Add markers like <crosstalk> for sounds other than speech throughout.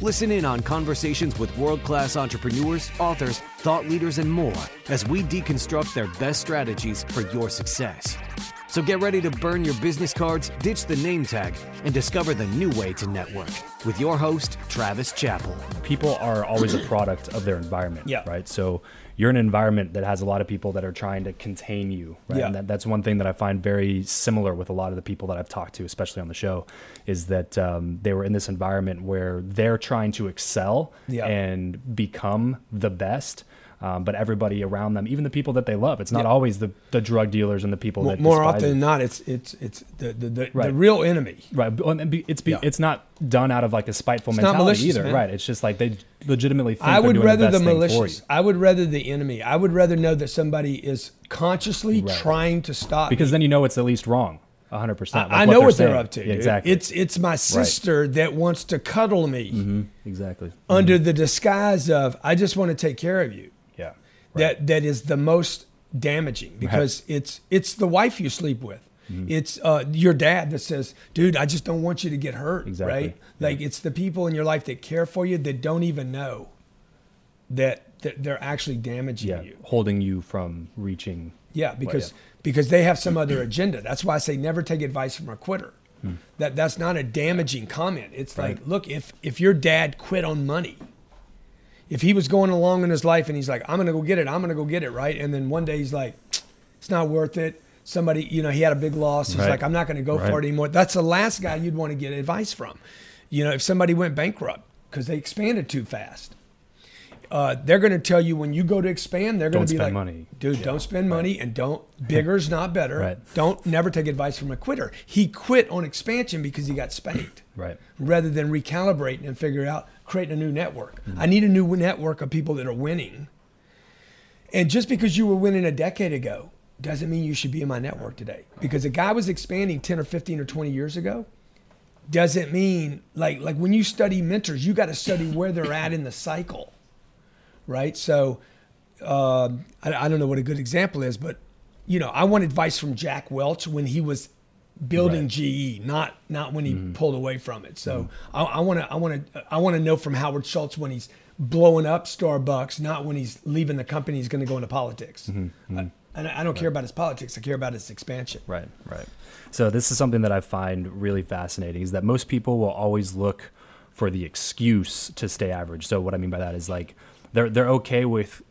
Listen in on conversations with world class entrepreneurs, authors, thought leaders, and more as we deconstruct their best strategies for your success. So get ready to burn your business cards, ditch the name tag, and discover the new way to network with your host, Travis Chappell. People are always a product of their environment, Yeah. right? So you're in an environment that has a lot of people that are trying to contain you, right? Yeah. And that, that's one thing that I find very similar with a lot of the people that I've talked to, especially on the show, is that um, they were in this environment where they're trying to excel Yeah. and become the best. Um, but everybody around them, even the people that they love, it's not Yeah. always the, the drug dealers and the people More, that more often than not, it's it's it's the the, the, the real enemy. Right, but- and be- it's be, Yeah. it's not done out of like a spiteful It's mentality either, man. right? It's just like they legitimately think I would rather the, the, malicious. I would rather the enemy. I would rather know that somebody is consciously Right. trying to stop because me. then you know it's at least wrong, hundred percent. I, I know what they're up to. Yeah, exactly. It's it's my sister that wants to cuddle me Mhm, exactly. under the disguise of I just want to take care of you. Yeah. That that is the most damaging because it's it's the wife you sleep with. Mm-hmm. It's uh, your dad that says, "Dude, I just don't want you to get hurt." Exactly. Right? Like it's the people in your life that care for you that don't even know that, that they're actually damaging Yeah, you. holding you from reaching. Yeah, because because they have some other agenda. That's why I say never take advice from a quitter. That that's not a damaging comment. It's like, Hmm. Look, if if your dad quit on money, if he was going along in his life and he's like, I'm gonna go get it, I'm gonna go get it, right? And then one day he's like, it's not worth it. Somebody, you know, he had a big loss. He's Right. like, I'm not gonna go Right. for it anymore. That's the last guy you'd want to get advice from. You know, if somebody went bankrupt because they expanded too fast. Uh, they're going to tell you when you go to expand, they're going to be like, money. dude, Yeah. don't spend money and don't, <laughs> bigger's not better. Right. Don't never take advice from a quitter. He quit on expansion because he got spanked Right. rather than recalibrating and figure out, creating a new network. I need a new network of people that are winning. And just because you were winning a decade ago doesn't mean you should be in my network today. Because a guy was expanding 10 or 15 or 20 years ago doesn't mean like like when you study mentors, you got to study where they're at in the cycle. Right? So um, I, I don't know what a good example is, but you know, I want advice from Jack Welch when he was building Right. GE, not not when he mm-hmm. pulled away from it. So mm-hmm. I want to I want to I want to know from Howard Schultz when he's blowing up Starbucks, not when he's leaving the company. He's going to go into politics. Mm-hmm. I, And I don't care about his politics. I care about his expansion. Right, right. So this is something that I find really fascinating is that most people will always look for the excuse to stay average. So what I mean by that is like they're they're okay with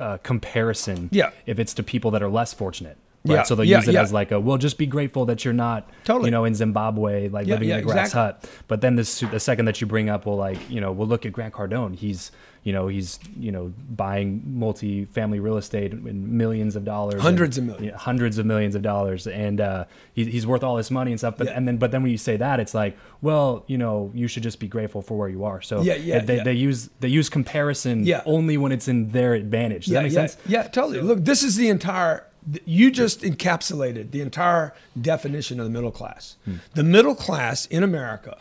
uh, comparison Yeah. if it's to people that are less fortunate. Right? Yeah, So they'll yeah, use it yeah. as like a well, just be grateful that you're not Totally. you know in Zimbabwe like living in a grass exactly. hut. But then this the second that you bring up, well, like you know, we'll look at Grant Cardone. He's you know he's you know buying multi-family real estate in millions of dollars, and- Hundreds of millions. yeah, hundreds of millions of dollars, and uh, he, he's worth all this money and stuff. But and then but then when you say that, it's like, well, you know, you should just be grateful for where you are. So Yeah, yeah, they, they use they use comparison Yeah. only when it's in their advantage. Does yeah, that make sense? Yeah, totally. Look, this is the entire. You just encapsulated the entire definition of the middle class. Hmm. The middle class in America,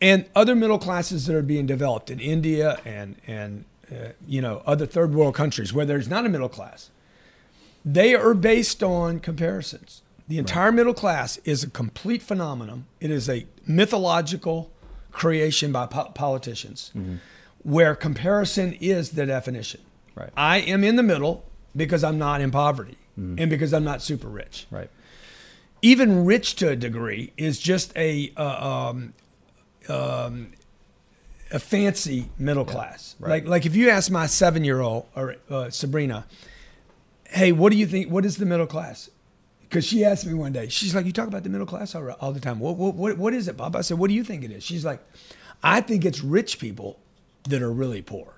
and other middle classes that are being developed in India and and uh, you know other third world countries where there's not a middle class, they are based on comparisons. The entire middle class is a complete phenomenon. It is a mythological creation by po- politicians, where comparison is the definition. Right. I am in the middle because I'm not in poverty and because I'm not super rich. Right. Even rich to a degree is just a uh, um, um, a fancy middle class. right. Like like if you ask my seven year old or uh, Sabrina, hey, what do you think? What is the middle class? Because she asked me one day, she's like, "You talk about the middle class all, all the time. What, what what what is it, Bob?" I said, "What do you think it is?" She's like, "I think it's rich people that are really poor."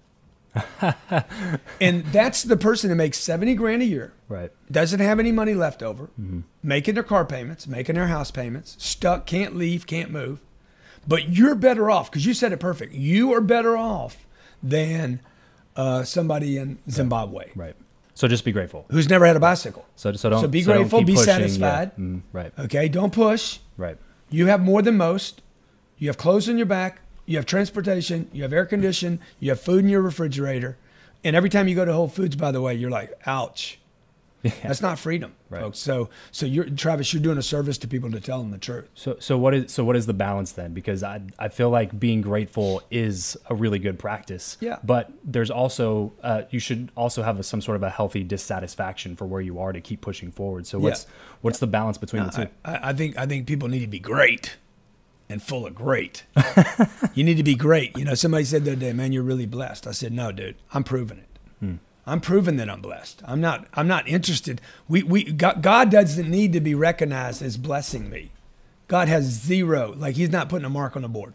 <laughs> and that's the person that makes seventy grand a year, Right. doesn't have any money left over, making their car payments, making their house payments, stuck, can't leave, can't move. But you're better off because you said it perfect. You are better off than uh, somebody in Zimbabwe Right. So just be grateful. who's never had a bicycle. So so don't So be don't grateful, be pushing, yeah. satisfied. Mm, right. Okay, don't push. Right. You have more than most. You have clothes on your back. You have transportation. You have air conditioning. You have food in your refrigerator. And every time you go to Whole Foods, by the way, you're like, ouch. <laughs> That's not freedom, Right. folks. So, so you're Travis. You're doing a service to people to tell them the truth. So so what is so what is the balance then? Because I I feel like being grateful is a really good practice. Yeah. But there's also uh, you should also have a, some sort of a healthy dissatisfaction for where you are to keep pushing forward. So what's what's the balance between the two? I I think I think people need to be great and full of great. <laughs> you need to be great. You know, somebody said the other day, "Man, you're really blessed." I said, "No, dude, I'm proving it. Hmm. I'm proving that I'm blessed. I'm not. I'm not interested. We we God, God doesn't need to be recognized as blessing me. God has zero. Like He's not putting a mark on the board."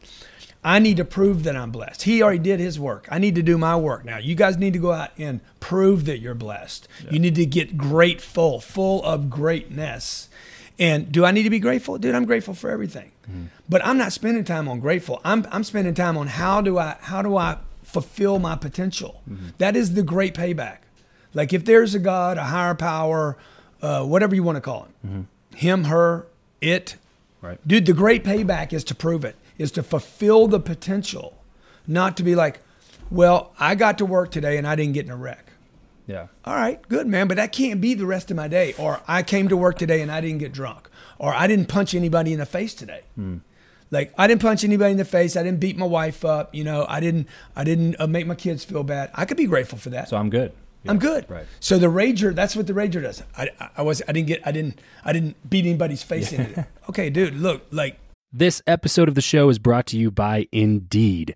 I need to prove that I'm blessed. He already did his work. I need to do my work now. You guys need to go out and prove that you're blessed. You need to get grateful, full of greatness. And do I need to be grateful? Dude, I'm grateful for everything. Mm-hmm. But I'm not spending time on grateful. I'm I'm spending time on how do I how do I fulfill my potential? Mm-hmm. That is the great payback. Like if there's a God, a higher power, uh, whatever you want to call it, mm-hmm. him, her, it, Right. Dude, the great payback is to prove it, is to fulfill the potential, not to be like, well, I got to work today and I didn't get in a wreck. Yeah. All right, good, man, but that can't be the rest of my day. Or I came to work today and I didn't get drunk. Or I didn't punch anybody in the face today. Like I didn't punch anybody in the face. I didn't beat my wife up. You know, I didn't. I didn't uh, make my kids feel bad. I could be grateful for that. So I'm good. Yeah. I'm good. Right. So the rager, that's what the rager does. I, I, I was, I didn't get, I didn't, I didn't beat anybody's face in it. Okay, dude, look, like This episode of the show is brought to you by Indeed.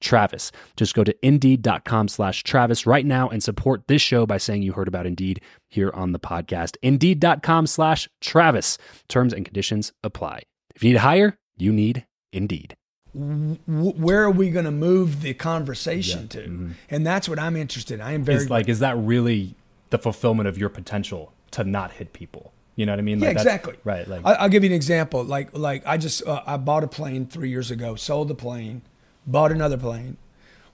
Travis. Just go to indeed.com slash Travis right now and support this show by saying you heard about Indeed here on the podcast. Indeed.com slash Travis. Terms and conditions apply. If you need to hire, you need Indeed. Where are we going to move the conversation yeah. to? Mm-hmm. And that's what I'm interested in. I am very it's like, is that really the fulfillment of your potential to not hit people? You know what I mean? Like yeah, exactly. Right. Like I'll give you an example. Like, like I just uh, I bought a plane three years ago, sold the plane, bought another plane.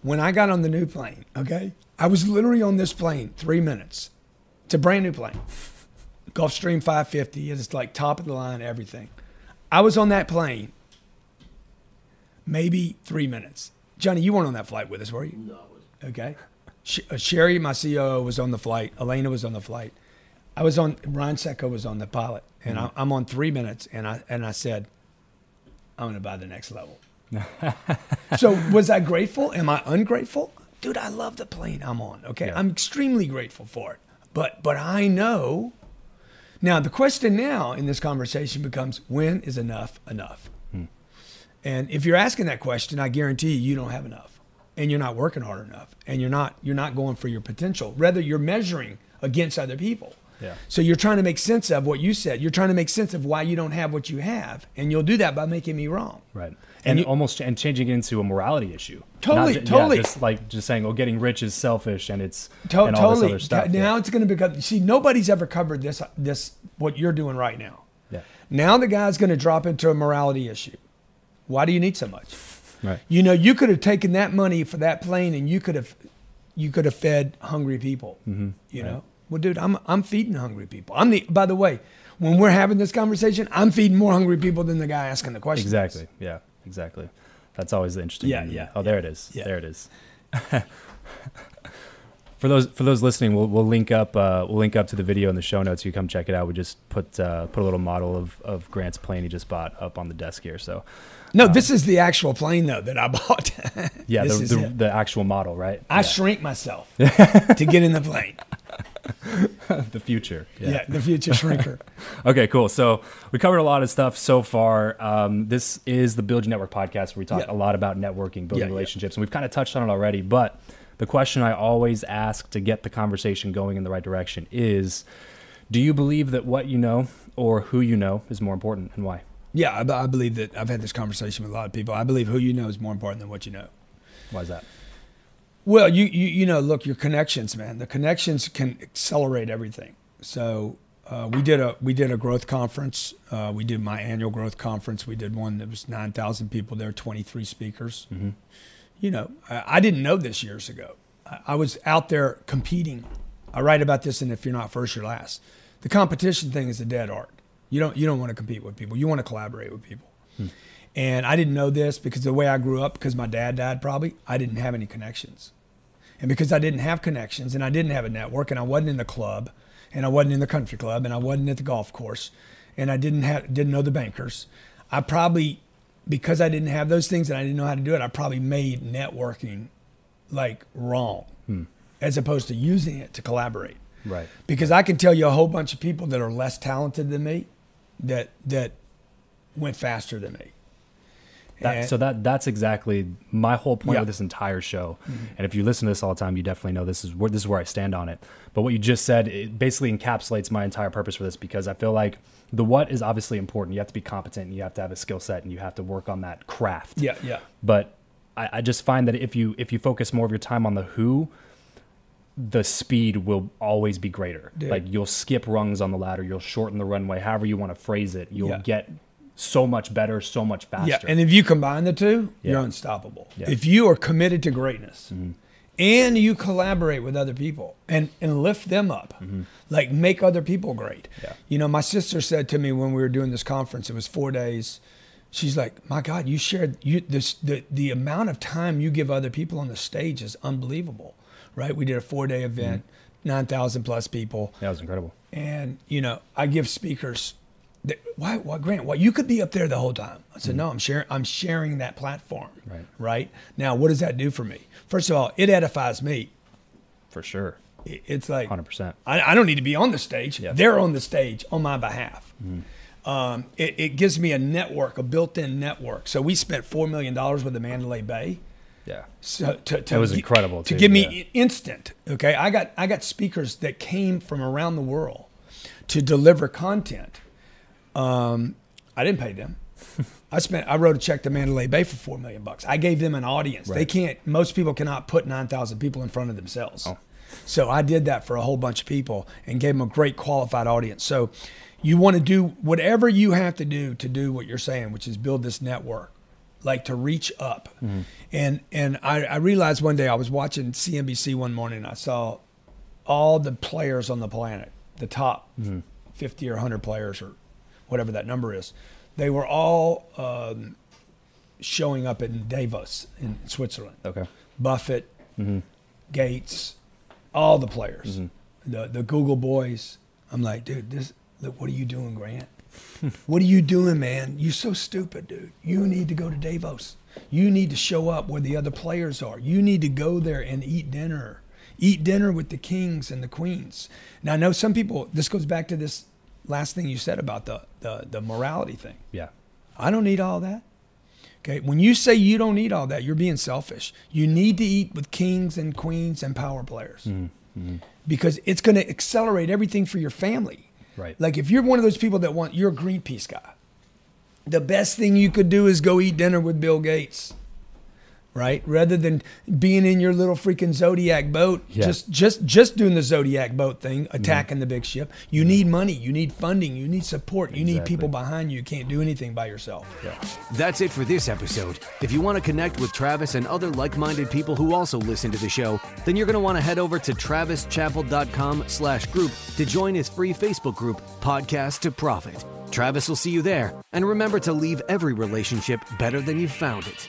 When I got on the new plane, okay, I was literally on this plane three minutes. It's a brand new plane, Gulfstream 550. It's like top of the line, everything. I was on that plane maybe three minutes. Johnny, you weren't on that flight with us, were you? No. Okay. Uh, Sherry, my COO, was on the flight. Elena was on the flight. I was on. Ryan Secco was on the pilot, and mm-hmm. I, am on three minutes. And I and I said, I'm going to buy the next level. <laughs> so was I grateful? Am I ungrateful? Dude, I love the plane I'm on. Okay, yeah. I'm extremely grateful for it. But but I know now, the question now in this conversation becomes when is enough enough? Hmm. And if you're asking that question, I guarantee you, you don't have enough and you're not working hard enough and you're not you're not going for your potential. Rather, you're measuring against other people. Yeah. So you're trying to make sense of what you said. You're trying to make sense of why you don't have what you have, and you'll do that by making me wrong. Right and, you, almost and changing it into a morality issue. Totally, totally. Yeah, just like just saying, oh, getting rich is selfish, and it's to- and all totally. This other stuff. Now yeah. it's going to become. See, nobody's ever covered this. This what you're doing right now. Yeah. Now the guy's going to drop into a morality issue. Why do you need so much? Right. You know, you could have taken that money for that plane, and you could have, you could have fed hungry people. Mm-hmm. You right. know, well, dude, I'm I'm feeding hungry people. I'm the. By the way, when we're having this conversation, I'm feeding more hungry people than the guy asking the question. Exactly. Yeah. Exactly. That's always the interesting. Yeah, yeah. Oh, yeah. there it is. Yeah. There it is. <laughs> for those for those listening, we'll, we'll link up uh, we'll link up to the video in the show notes. You come check it out. We just put uh, put a little model of, of Grant's plane he just bought up on the desk here. So, no, um, this is the actual plane though that I <laughs> bought. yeah, the, the, the, actual model, right? I yeah. shrink myself <laughs> to get in the plane. <laughs> the future. Yeah. yeah. the future shrinker. <laughs> okay, cool. So we covered a lot of stuff so far. Um, this is the Build Your Network podcast where we talk yeah. a lot about networking, building yeah, relationships, and we've kind of touched on it already. But the question I always ask to get the conversation going in the right direction is do you believe that what you know or who you know is more important and why? Yeah, I, I believe that. I've had this conversation with a lot of people. I believe who you know is more important than what you know. Why is that? Well, you, you you know, look, your connections, man. The connections can accelerate everything. So uh, we did a we did a growth conference. Uh, we did my annual growth conference. We did one that was nine thousand people there, twenty three speakers. Mm-hmm. You know, I, I, didn't know this years ago. I, I, was out there competing. I write about this, and if you're not first, you're last. The competition thing is a dead art. You don't you don't want to compete with people. You want to collaborate with people. Hmm. And I didn't know this because the way I grew up, because my dad died probably, I didn't have any connections. And because I didn't have connections and I didn't have a network and I wasn't in the club and I wasn't in the country club and I wasn't at the golf course and I didn't have didn't know the bankers, I probably because I didn't have those things and I didn't know how to do it, I probably made networking like wrong hmm. as opposed to using it to collaborate. Right. Because I can tell you a whole bunch of people that are less talented than me that that went faster than me. That, so that that's exactly my whole point yeah. of this entire show. Mm-hmm. And if you listen to this all the time, you definitely know this is where this is where I stand on it. But what you just said it basically encapsulates my entire purpose for this because I feel like the what is obviously important. You have to be competent, and you have to have a skill set, and you have to work on that craft. Yeah, yeah. But I, I just find that if you if you focus more of your time on the who, the speed will always be greater. Dude. Like you'll skip rungs on the ladder, you'll shorten the runway, however you want to phrase it. You'll yeah. get so much better, so much faster. Yeah, and if you combine the two, yeah. you're unstoppable. Yeah. If you are committed to greatness, mm-hmm. and you collaborate with other people and and lift them up mm-hmm. like make other people great yeah. you know my sister said to me when we were doing this conference it was four days she's like my god you shared you this the, the amount of time you give other people on the stage is unbelievable right we did a four day event mm-hmm. 9000 plus people that was incredible and you know i give speakers why, why, Grant? Why you could be up there the whole time? I said, mm-hmm. no, I'm sharing. I'm sharing that platform. Right. Right. Now, what does that do for me? First of all, it edifies me. For sure. It's like 100. percent I, I, don't need to be on the stage. Yeah. They're on the stage on my behalf. Mm-hmm. Um, it, it, gives me a network, a built-in network. So we spent four million dollars with the Mandalay Bay. Yeah. So to, to it was incredible to too, give me instant. Okay, I got I got speakers that came from around the world to deliver content um, I didn't pay them. I spent. I wrote a check to Mandalay Bay for four million bucks. I gave them an audience. Right. They can't. Most people cannot put nine thousand people in front of themselves. Oh. So I did that for a whole bunch of people and gave them a great qualified audience. So you want to do whatever you have to do to do what you're saying, which is build this network, like to reach up. Mm-hmm. And and I, I realized one day I was watching CNBC one morning. I saw all the players on the planet, the top mm-hmm. 50 or 100 players or whatever that number is, they were all um, showing up in Davos in Switzerland. Okay. Buffett, mm-hmm. Gates, all the players, mm-hmm. the the Google boys. I'm like, dude, this. Look, what are you doing, Grant? <laughs> what are you doing, man? You're so stupid, dude. You need to go to Davos. You need to show up where the other players are. You need to go there and eat dinner. Eat dinner with the kings and the queens. Now, I know some people, this goes back to this last thing you said about the, the, the morality thing. Yeah. I don't need all that. Okay. When you say you don't need all that, you're being selfish. You need to eat with kings and queens and power players mm-hmm. because it's going to accelerate everything for your family. Right. Like if you're one of those people that want, you're a Greenpeace guy. The best thing you could do is go eat dinner with Bill Gates right? Rather than being in your little freaking Zodiac boat, yeah. just just just doing the Zodiac boat thing, attacking mm-hmm. the big ship. You need money, you need funding, you need support, you exactly. need people behind you. You can't do anything by yourself. Yeah. That's it for this episode. If you want to connect with Travis and other like-minded people who also listen to the show, then you're going to want to head over to travischappell.com slash group to join his free Facebook group, Podcast to Profit. Travis will see you there. And remember to leave every relationship better than you found it.